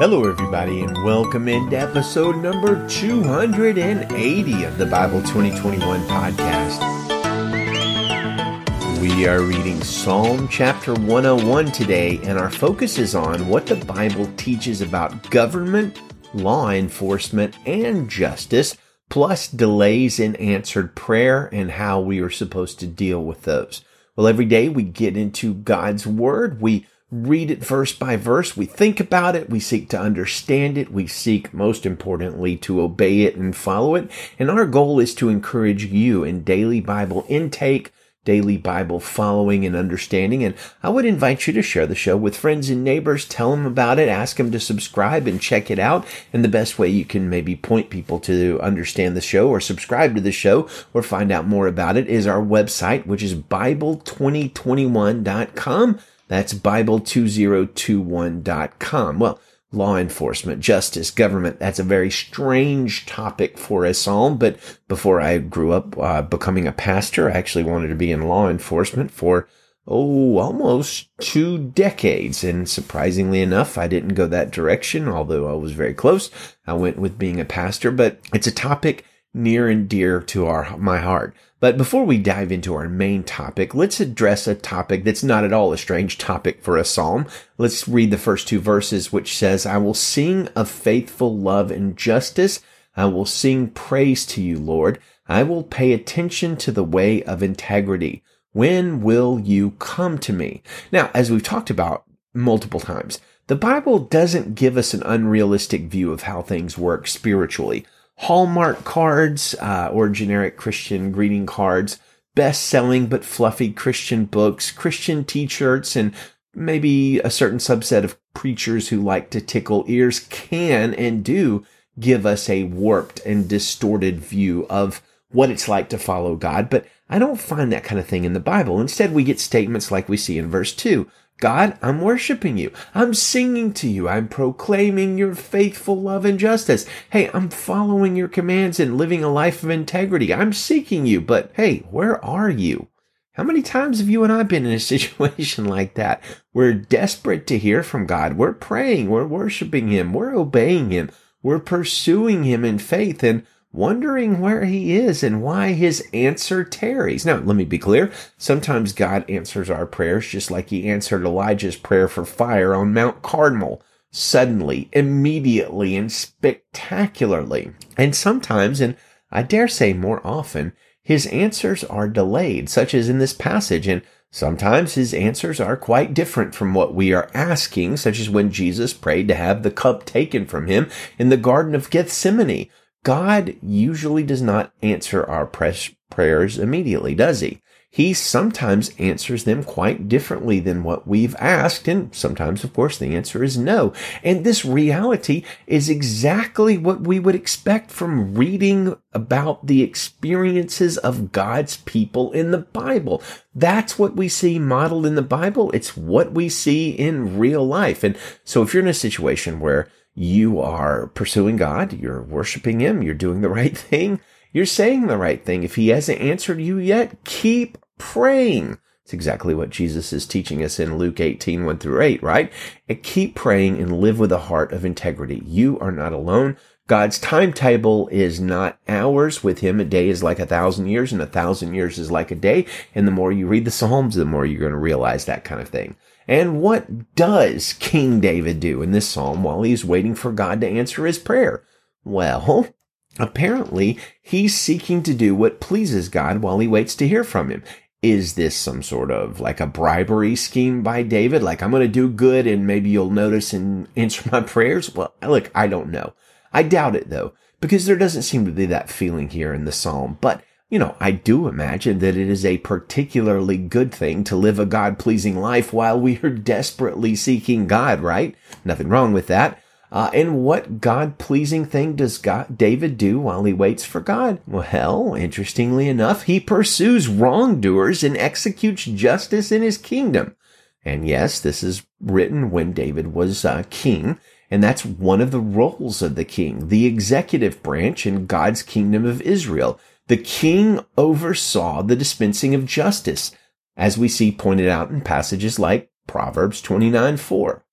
Hello, everybody, and welcome into episode number 280 of the Bible 2021 podcast. We are reading Psalm chapter 101 today, and our focus is on what the Bible teaches about government, law enforcement, and justice, plus delays in answered prayer and how we are supposed to deal with those. Well, every day we get into God's Word. We read it verse by verse. We think about it. We seek to understand it. We seek, most importantly, to obey it and follow it. And our goal is to encourage you in daily Bible intake, daily Bible following and understanding. And I would invite you to share the show with friends and neighbors. Tell them about it. Ask them to subscribe and check it out. And the best way you can maybe point people to understand the show or subscribe to the show or find out more about it is our website, which is Bible2021.com. That's Bible2021.com. Well, law enforcement, justice, government. That's a very strange topic for a psalm. But before I grew up uh, becoming a pastor, I actually wanted to be in law enforcement for, oh, almost two decades. And surprisingly enough, I didn't go that direction, although I was very close. I went with being a pastor, but it's a topic near and dear to our, my heart. But before we dive into our main topic, let's address a topic that's not at all a strange topic for a psalm. Let's read the first two verses, which says, I will sing of faithful love and justice. I will sing praise to you, Lord. I will pay attention to the way of integrity. When will you come to me? Now, as we've talked about multiple times, the Bible doesn't give us an unrealistic view of how things work spiritually. Hallmark cards uh, or generic Christian greeting cards, best selling but fluffy Christian books, Christian t shirts, and maybe a certain subset of preachers who like to tickle ears can and do give us a warped and distorted view of what it's like to follow God. But I don't find that kind of thing in the Bible. Instead, we get statements like we see in verse 2 God, I'm worshiping you. I'm singing to you. I'm proclaiming your faithful love and justice. Hey, I'm following your commands and living a life of integrity. I'm seeking you, but hey, where are you? How many times have you and I been in a situation like that? We're desperate to hear from God. We're praying. We're worshiping Him. We're obeying Him. We're pursuing Him in faith. And wondering where he is and why his answer tarries. Now, let me be clear. Sometimes God answers our prayers just like he answered Elijah's prayer for fire on Mount Carmel. Suddenly, immediately, and spectacularly. And sometimes, and I dare say more often, his answers are delayed, such as in this passage. And sometimes his answers are quite different from what we are asking, such as when Jesus prayed to have the cup taken from him in the Garden of Gethsemane God usually does not answer our prayers immediately, does he? He sometimes answers them quite differently than what we've asked. And sometimes, of course, the answer is no. And this reality is exactly what we would expect from reading about the experiences of God's people in the Bible. That's what we see modeled in the Bible. It's what we see in real life. And so if you're in a situation where you are pursuing God, you're worshiping Him, you're doing the right thing, you're saying the right thing. If He hasn't answered you yet, keep praying. It's exactly what Jesus is teaching us in Luke 18, 1 through 8, right? And keep praying and live with a heart of integrity. You are not alone. God's timetable is not ours. With him, a day is like a thousand years and a thousand years is like a day. And the more you read the Psalms, the more you're going to realize that kind of thing. And what does King David do in this psalm while he's waiting for God to answer his prayer? Well, apparently he's seeking to do what pleases God while he waits to hear from him. Is this some sort of like a bribery scheme by David? Like, I'm going to do good and maybe you'll notice and answer my prayers? Well, look, I don't know. I doubt it though, because there doesn't seem to be that feeling here in the psalm. But you know, I do imagine that it is a particularly good thing to live a God pleasing life while we are desperately seeking God, right? Nothing wrong with that. Uh, and what God pleasing thing does God, David do while he waits for God? Well, interestingly enough, he pursues wrongdoers and executes justice in his kingdom. And yes, this is written when David was uh, king. And that's one of the roles of the king, the executive branch in God's kingdom of Israel. The king oversaw the dispensing of justice, as we see pointed out in passages like Proverbs 29 4.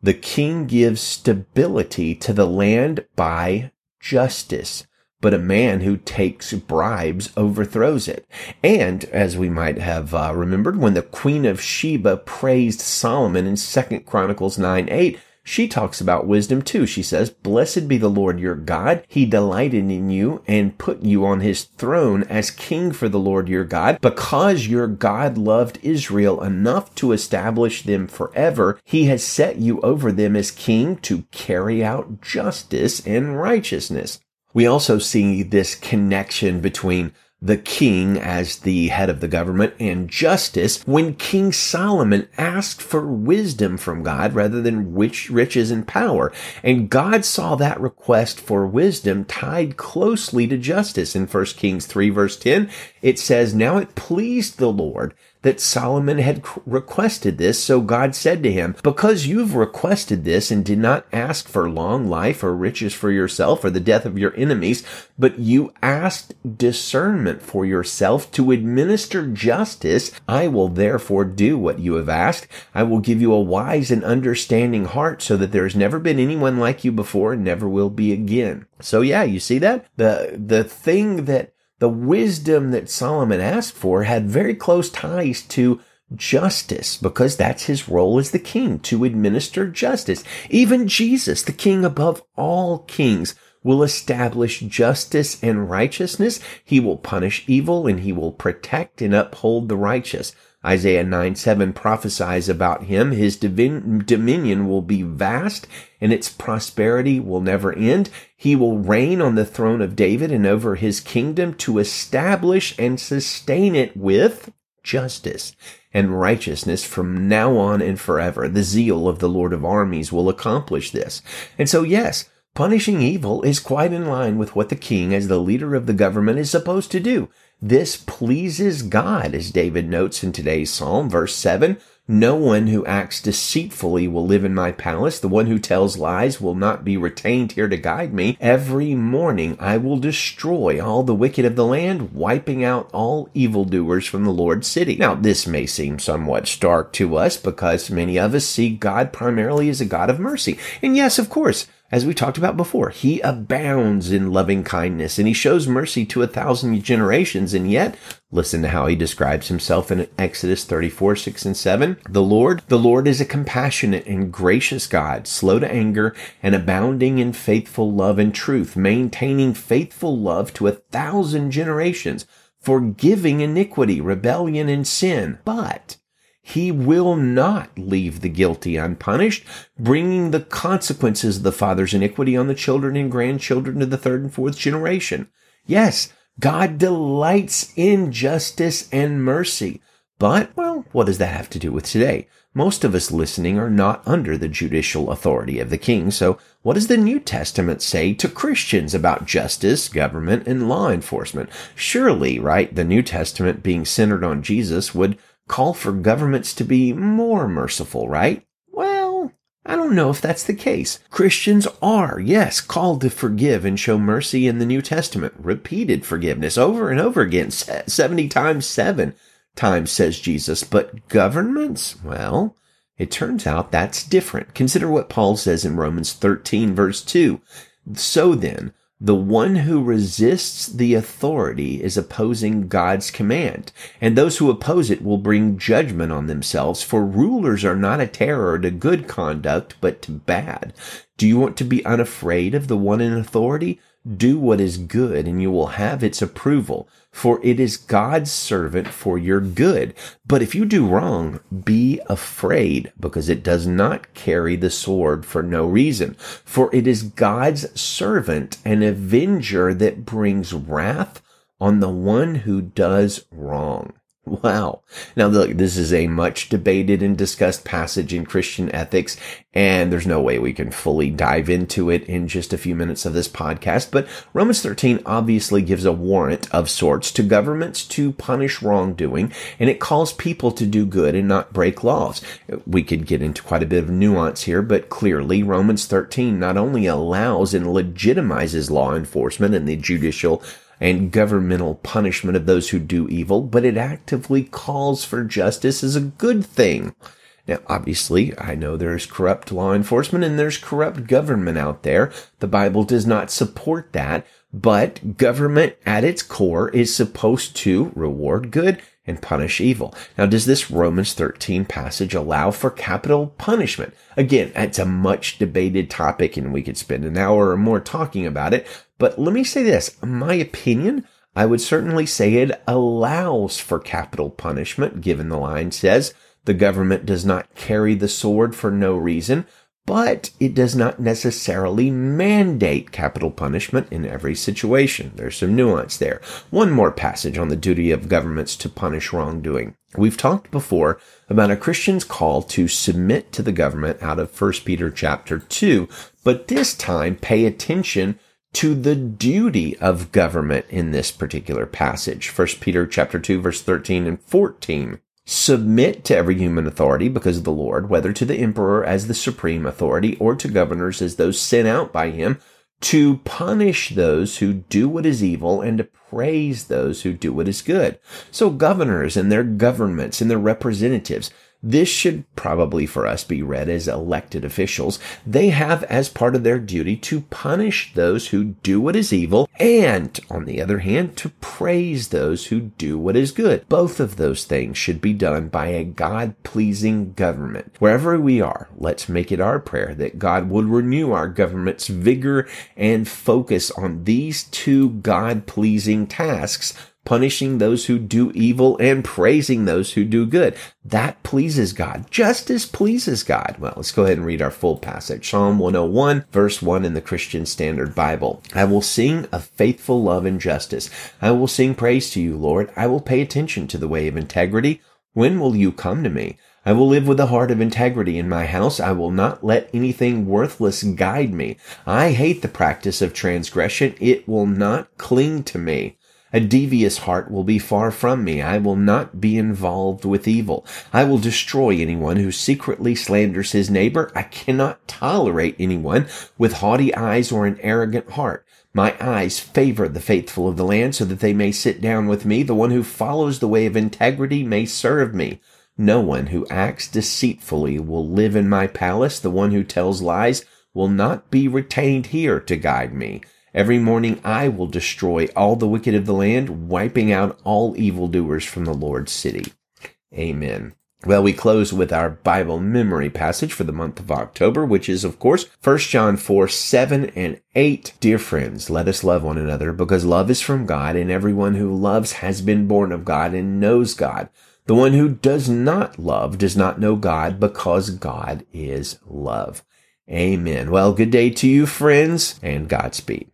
The king gives stability to the land by justice but a man who takes bribes overthrows it. And as we might have uh, remembered, when the Queen of Sheba praised Solomon in 2 Chronicles 9 8, she talks about wisdom too. She says, Blessed be the Lord your God. He delighted in you and put you on his throne as king for the Lord your God. Because your God loved Israel enough to establish them forever, he has set you over them as king to carry out justice and righteousness. We also see this connection between the king as the head of the government and justice when King Solomon asked for wisdom from God rather than rich, riches and power. And God saw that request for wisdom tied closely to justice. In 1 Kings 3 verse 10, it says, Now it pleased the Lord that Solomon had requested this. So God said to him, because you've requested this and did not ask for long life or riches for yourself or the death of your enemies, but you asked discernment for yourself to administer justice, I will therefore do what you have asked. I will give you a wise and understanding heart so that there has never been anyone like you before and never will be again. So yeah, you see that? The, the thing that the wisdom that Solomon asked for had very close ties to justice because that's his role as the king to administer justice. Even Jesus, the king above all kings, will establish justice and righteousness. He will punish evil and he will protect and uphold the righteous. Isaiah 9 7 prophesies about him. His divin- dominion will be vast and its prosperity will never end. He will reign on the throne of David and over his kingdom to establish and sustain it with justice and righteousness from now on and forever. The zeal of the Lord of armies will accomplish this. And so, yes, punishing evil is quite in line with what the king as the leader of the government is supposed to do. This pleases God, as David notes in today's Psalm, verse 7. No one who acts deceitfully will live in my palace. The one who tells lies will not be retained here to guide me. Every morning I will destroy all the wicked of the land, wiping out all evildoers from the Lord's city. Now, this may seem somewhat stark to us because many of us see God primarily as a God of mercy. And yes, of course, as we talked about before, he abounds in loving kindness and he shows mercy to a thousand generations. And yet, listen to how he describes himself in Exodus 34, 6 and 7. The Lord, the Lord is a compassionate and gracious God, slow to anger and abounding in faithful love and truth, maintaining faithful love to a thousand generations, forgiving iniquity, rebellion, and sin. But he will not leave the guilty unpunished, bringing the consequences of the father's iniquity on the children and grandchildren to the third and fourth generation. Yes, God delights in justice and mercy. But, well, what does that have to do with today? Most of us listening are not under the judicial authority of the king, so what does the New Testament say to Christians about justice, government, and law enforcement? Surely, right, the New Testament being centered on Jesus would call for governments to be more merciful, right? Well, I don't know if that's the case. Christians are, yes, called to forgive and show mercy in the New Testament. Repeated forgiveness over and over again, 70 times 7 times, says Jesus. But governments, well, it turns out that's different. Consider what Paul says in Romans 13 verse 2. So then, the one who resists the authority is opposing God's command, and those who oppose it will bring judgment on themselves, for rulers are not a terror to good conduct, but to bad. Do you want to be unafraid of the one in authority? Do what is good and you will have its approval, for it is God's servant for your good. But if you do wrong, be afraid because it does not carry the sword for no reason. For it is God's servant, an avenger that brings wrath on the one who does wrong. Wow. Now look, this is a much debated and discussed passage in Christian ethics, and there's no way we can fully dive into it in just a few minutes of this podcast, but Romans 13 obviously gives a warrant of sorts to governments to punish wrongdoing, and it calls people to do good and not break laws. We could get into quite a bit of nuance here, but clearly Romans 13 not only allows and legitimizes law enforcement and the judicial and governmental punishment of those who do evil, but it actively calls for justice as a good thing. Now, obviously, I know there's corrupt law enforcement and there's corrupt government out there. The Bible does not support that, but government at its core is supposed to reward good and punish evil. Now, does this Romans 13 passage allow for capital punishment? Again, it's a much debated topic and we could spend an hour or more talking about it. But let me say this, my opinion, I would certainly say it allows for capital punishment, given the line says the government does not carry the sword for no reason, but it does not necessarily mandate capital punishment in every situation. There's some nuance there. One more passage on the duty of governments to punish wrongdoing. We've talked before about a Christian's call to submit to the government out of 1 Peter chapter 2, but this time pay attention to the duty of government in this particular passage. 1 Peter chapter 2 verse 13 and 14. Submit to every human authority because of the Lord, whether to the emperor as the supreme authority or to governors as those sent out by him to punish those who do what is evil and to praise those who do what is good. So governors and their governments and their representatives, this should probably for us be read as elected officials. They have as part of their duty to punish those who do what is evil and, on the other hand, to praise those who do what is good. Both of those things should be done by a God pleasing government. Wherever we are, let's make it our prayer that God would renew our government's vigor and focus on these two God pleasing tasks punishing those who do evil and praising those who do good. That pleases God. Justice pleases God. Well, let's go ahead and read our full passage. Psalm 101, verse 1 in the Christian Standard Bible. I will sing of faithful love and justice. I will sing praise to you, Lord. I will pay attention to the way of integrity. When will you come to me? I will live with a heart of integrity in my house. I will not let anything worthless guide me. I hate the practice of transgression. It will not cling to me. A devious heart will be far from me. I will not be involved with evil. I will destroy anyone who secretly slanders his neighbor. I cannot tolerate anyone with haughty eyes or an arrogant heart. My eyes favor the faithful of the land so that they may sit down with me. The one who follows the way of integrity may serve me. No one who acts deceitfully will live in my palace. The one who tells lies will not be retained here to guide me. Every morning I will destroy all the wicked of the land, wiping out all evildoers from the Lord's city. Amen. Well, we close with our Bible memory passage for the month of October, which is, of course, 1 John 4, 7 and 8. Dear friends, let us love one another because love is from God and everyone who loves has been born of God and knows God. The one who does not love does not know God because God is love. Amen. Well, good day to you, friends, and Godspeed.